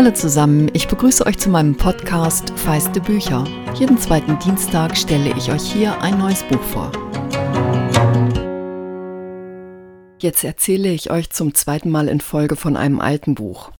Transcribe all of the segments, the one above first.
Hallo zusammen, ich begrüße euch zu meinem Podcast Feiste Bücher. Jeden zweiten Dienstag stelle ich euch hier ein neues Buch vor. Jetzt erzähle ich euch zum zweiten Mal in Folge von einem alten Buch.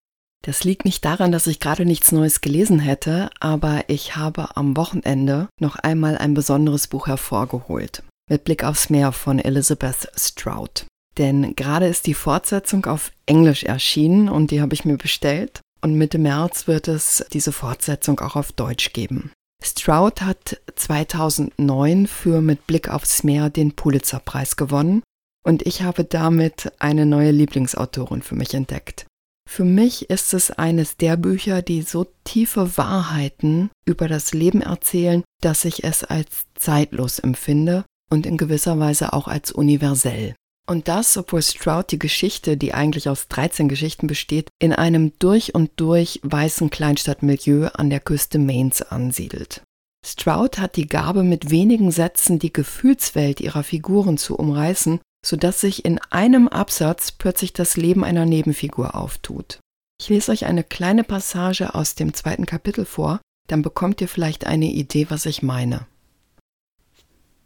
Das liegt nicht daran, dass ich gerade nichts Neues gelesen hätte, aber ich habe am Wochenende noch einmal ein besonderes Buch hervorgeholt. Mit Blick aufs Meer von Elizabeth Strout. Denn gerade ist die Fortsetzung auf Englisch erschienen und die habe ich mir bestellt. Und Mitte März wird es diese Fortsetzung auch auf Deutsch geben. Stroud hat 2009 für Mit Blick aufs Meer den Pulitzerpreis gewonnen und ich habe damit eine neue Lieblingsautorin für mich entdeckt. Für mich ist es eines der Bücher, die so tiefe Wahrheiten über das Leben erzählen, dass ich es als zeitlos empfinde und in gewisser Weise auch als universell. Und das, obwohl Stroud die Geschichte, die eigentlich aus 13 Geschichten besteht, in einem durch und durch weißen Kleinstadtmilieu an der Küste Maines ansiedelt. Stroud hat die Gabe, mit wenigen Sätzen die Gefühlswelt ihrer Figuren zu umreißen, sodass sich in einem Absatz plötzlich das Leben einer Nebenfigur auftut. Ich lese euch eine kleine Passage aus dem zweiten Kapitel vor, dann bekommt ihr vielleicht eine Idee, was ich meine.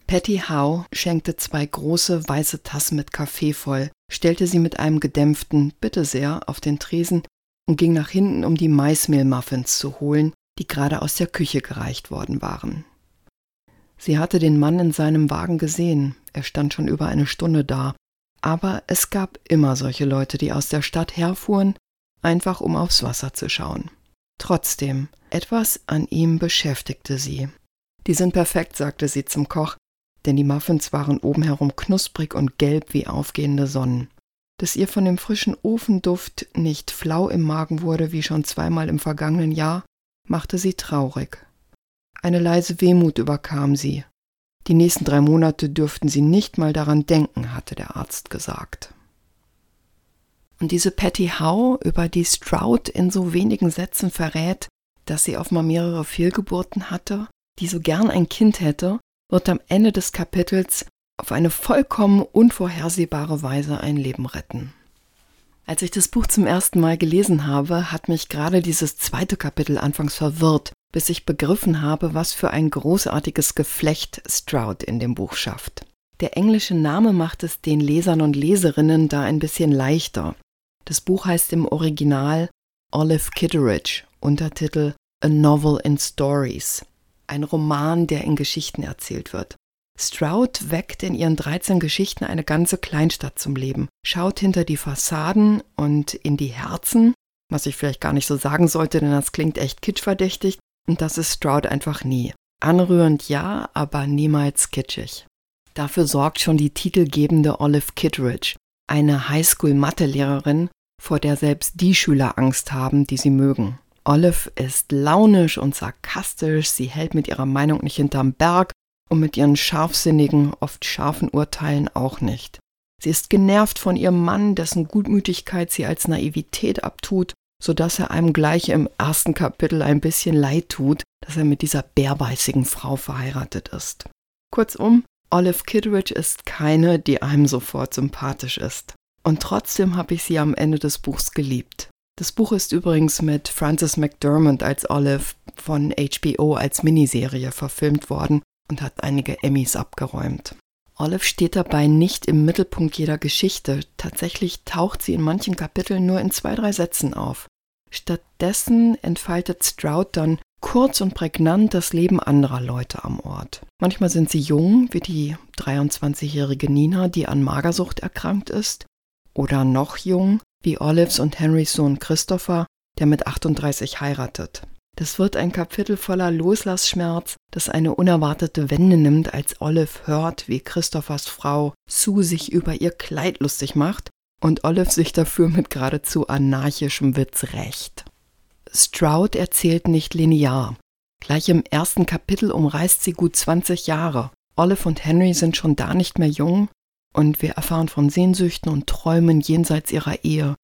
Patty Howe schenkte zwei große weiße Tassen mit Kaffee voll, stellte sie mit einem gedämpften Bitte sehr auf den Tresen und ging nach hinten, um die Maismehlmuffins zu holen, die gerade aus der Küche gereicht worden waren. Sie hatte den Mann in seinem Wagen gesehen, er stand schon über eine Stunde da, aber es gab immer solche Leute, die aus der Stadt herfuhren, einfach um aufs Wasser zu schauen. Trotzdem, etwas an ihm beschäftigte sie. Die sind perfekt, sagte sie zum Koch, denn die Muffins waren oben herum knusprig und gelb wie aufgehende Sonnen. Dass ihr von dem frischen Ofenduft nicht flau im Magen wurde wie schon zweimal im vergangenen Jahr, machte sie traurig. Eine leise Wehmut überkam sie. Die nächsten drei Monate dürften sie nicht mal daran denken, hatte der Arzt gesagt. Und diese Patty Howe, über die Stroud in so wenigen Sätzen verrät, dass sie offenbar mehrere Fehlgeburten hatte, die so gern ein Kind hätte wird am Ende des Kapitels auf eine vollkommen unvorhersehbare Weise ein Leben retten. Als ich das Buch zum ersten Mal gelesen habe, hat mich gerade dieses zweite Kapitel anfangs verwirrt, bis ich begriffen habe, was für ein großartiges Geflecht Stroud in dem Buch schafft. Der englische Name macht es den Lesern und Leserinnen da ein bisschen leichter. Das Buch heißt im Original Olive Kitteridge, Untertitel A Novel in Stories ein Roman, der in Geschichten erzählt wird. Stroud weckt in ihren 13 Geschichten eine ganze Kleinstadt zum Leben, schaut hinter die Fassaden und in die Herzen, was ich vielleicht gar nicht so sagen sollte, denn das klingt echt kitschverdächtig, und das ist Stroud einfach nie. Anrührend ja, aber niemals kitschig. Dafür sorgt schon die titelgebende Olive Kittredge, eine Highschool-Mathelehrerin, vor der selbst die Schüler Angst haben, die sie mögen. Olive ist launisch und sarkastisch, sie hält mit ihrer Meinung nicht hinterm Berg und mit ihren scharfsinnigen, oft scharfen Urteilen auch nicht. Sie ist genervt von ihrem Mann, dessen Gutmütigkeit sie als Naivität abtut, so dass er einem gleich im ersten Kapitel ein bisschen leid tut, dass er mit dieser bärbeißigen Frau verheiratet ist. Kurzum, Olive Kidridge ist keine, die einem sofort sympathisch ist. Und trotzdem habe ich sie am Ende des Buchs geliebt. Das Buch ist übrigens mit Frances McDermott als Olive von HBO als Miniserie verfilmt worden und hat einige Emmys abgeräumt. Olive steht dabei nicht im Mittelpunkt jeder Geschichte. Tatsächlich taucht sie in manchen Kapiteln nur in zwei, drei Sätzen auf. Stattdessen entfaltet Stroud dann kurz und prägnant das Leben anderer Leute am Ort. Manchmal sind sie jung, wie die 23-jährige Nina, die an Magersucht erkrankt ist, oder noch jung, wie Olives und Henrys Sohn Christopher, der mit 38 heiratet. Das wird ein Kapitel voller Loslassschmerz, das eine unerwartete Wende nimmt, als Olive hört, wie Christophers Frau Sue sich über ihr Kleid lustig macht und Olive sich dafür mit geradezu anarchischem Witz rächt. Stroud erzählt nicht linear. Gleich im ersten Kapitel umreißt sie gut 20 Jahre. Olive und Henry sind schon da nicht mehr jung und wir erfahren von Sehnsüchten und Träumen jenseits ihrer Ehe.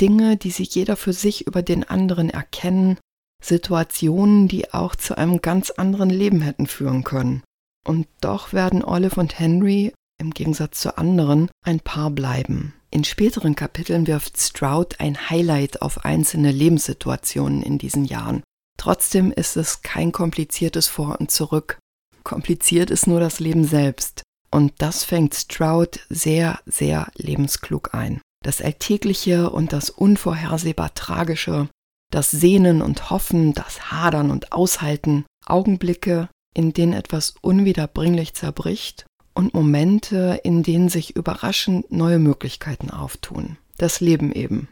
Dinge, die sich jeder für sich über den anderen erkennen, Situationen, die auch zu einem ganz anderen Leben hätten führen können. Und doch werden Olive und Henry, im Gegensatz zu anderen, ein Paar bleiben. In späteren Kapiteln wirft Stroud ein Highlight auf einzelne Lebenssituationen in diesen Jahren. Trotzdem ist es kein kompliziertes Vor und Zurück. Kompliziert ist nur das Leben selbst. Und das fängt Stroud sehr, sehr lebensklug ein. Das Alltägliche und das unvorhersehbar Tragische, das Sehnen und Hoffen, das Hadern und Aushalten, Augenblicke, in denen etwas unwiederbringlich zerbricht und Momente, in denen sich überraschend neue Möglichkeiten auftun. Das Leben eben.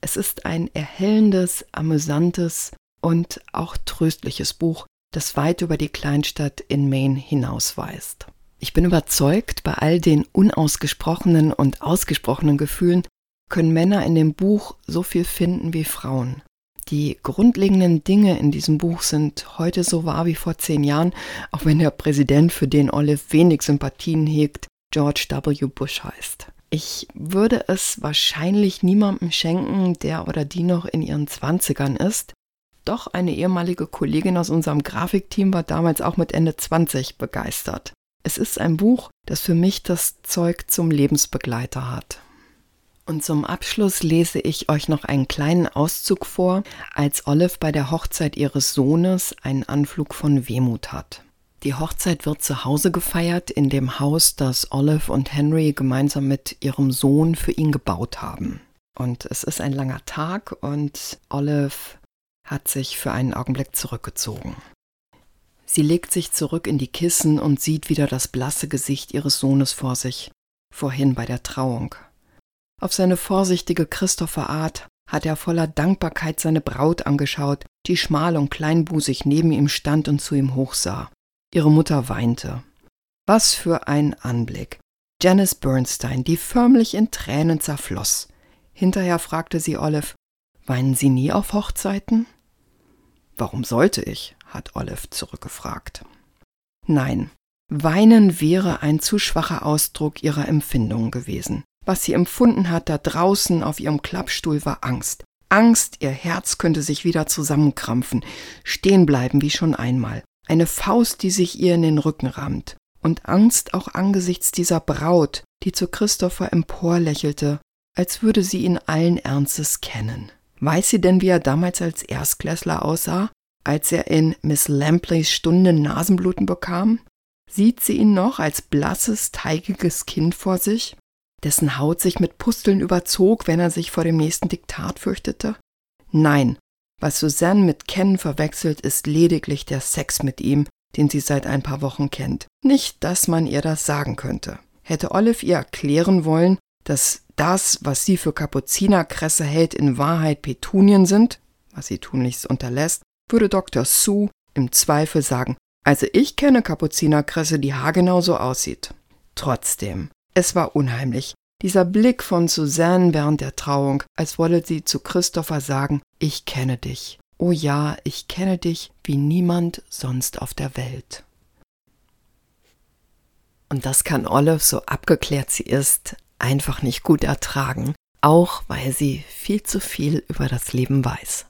Es ist ein erhellendes, amüsantes und auch tröstliches Buch, das weit über die Kleinstadt in Maine hinausweist. Ich bin überzeugt, bei all den unausgesprochenen und ausgesprochenen Gefühlen können Männer in dem Buch so viel finden wie Frauen. Die grundlegenden Dinge in diesem Buch sind heute so wahr wie vor zehn Jahren, auch wenn der Präsident, für den Olive wenig Sympathien hegt, George W. Bush heißt. Ich würde es wahrscheinlich niemandem schenken, der oder die noch in ihren Zwanzigern ist. Doch eine ehemalige Kollegin aus unserem Grafikteam war damals auch mit Ende 20 begeistert. Es ist ein Buch, das für mich das Zeug zum Lebensbegleiter hat. Und zum Abschluss lese ich euch noch einen kleinen Auszug vor, als Olive bei der Hochzeit ihres Sohnes einen Anflug von Wehmut hat. Die Hochzeit wird zu Hause gefeiert, in dem Haus, das Olive und Henry gemeinsam mit ihrem Sohn für ihn gebaut haben. Und es ist ein langer Tag und Olive hat sich für einen Augenblick zurückgezogen. Sie legt sich zurück in die Kissen und sieht wieder das blasse Gesicht ihres Sohnes vor sich, vorhin bei der Trauung. Auf seine vorsichtige Christopher-Art hat er voller Dankbarkeit seine Braut angeschaut, die schmal und kleinbusig neben ihm stand und zu ihm hochsah. Ihre Mutter weinte. Was für ein Anblick. Janice Bernstein, die förmlich in Tränen zerfloss. Hinterher fragte sie Olive, weinen Sie nie auf Hochzeiten? Warum sollte ich? Hat Olive zurückgefragt. Nein, weinen wäre ein zu schwacher Ausdruck ihrer Empfindungen gewesen. Was sie empfunden hat da draußen auf ihrem Klappstuhl war Angst. Angst, ihr Herz könnte sich wieder zusammenkrampfen, stehen bleiben wie schon einmal. Eine Faust, die sich ihr in den Rücken rammt. Und Angst auch angesichts dieser Braut, die zu Christopher emporlächelte, als würde sie ihn allen Ernstes kennen. Weiß sie denn, wie er damals als Erstklässler aussah, als er in Miss Lampleys Stunde Nasenbluten bekam? Sieht sie ihn noch als blasses, teigiges Kind vor sich? dessen Haut sich mit Pusteln überzog, wenn er sich vor dem nächsten Diktat fürchtete? Nein, was Suzanne mit Ken verwechselt, ist lediglich der Sex mit ihm, den sie seit ein paar Wochen kennt. Nicht, dass man ihr das sagen könnte. Hätte Olive ihr erklären wollen, dass das, was sie für Kapuzinerkresse hält, in Wahrheit Petunien sind, was sie tunlichst unterlässt, würde Dr. Sue im Zweifel sagen, also ich kenne Kapuzinerkresse, die haargenau so aussieht. Trotzdem, es war unheimlich. Dieser Blick von Suzanne während der Trauung, als wolle sie zu Christopher sagen, ich kenne dich. Oh ja, ich kenne dich wie niemand sonst auf der Welt. Und das kann Olive, so abgeklärt sie ist, einfach nicht gut ertragen, auch weil sie viel zu viel über das Leben weiß.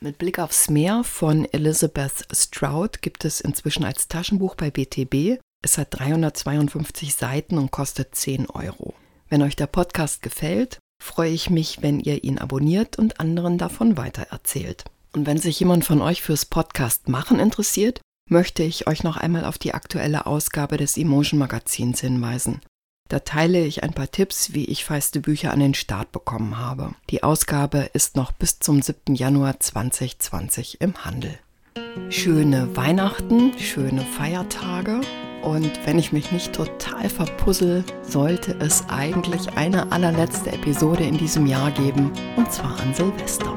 Mit Blick aufs Meer von Elizabeth Stroud gibt es inzwischen als Taschenbuch bei BTB es hat 352 Seiten und kostet 10 Euro. Wenn euch der Podcast gefällt, freue ich mich, wenn ihr ihn abonniert und anderen davon weitererzählt. Und wenn sich jemand von euch fürs Podcast machen interessiert, möchte ich euch noch einmal auf die aktuelle Ausgabe des Emotion Magazins hinweisen. Da teile ich ein paar Tipps, wie ich feiste Bücher an den Start bekommen habe. Die Ausgabe ist noch bis zum 7. Januar 2020 im Handel. Schöne Weihnachten, schöne Feiertage und wenn ich mich nicht total verpuzzle, sollte es eigentlich eine allerletzte Episode in diesem Jahr geben, und zwar an Silvester.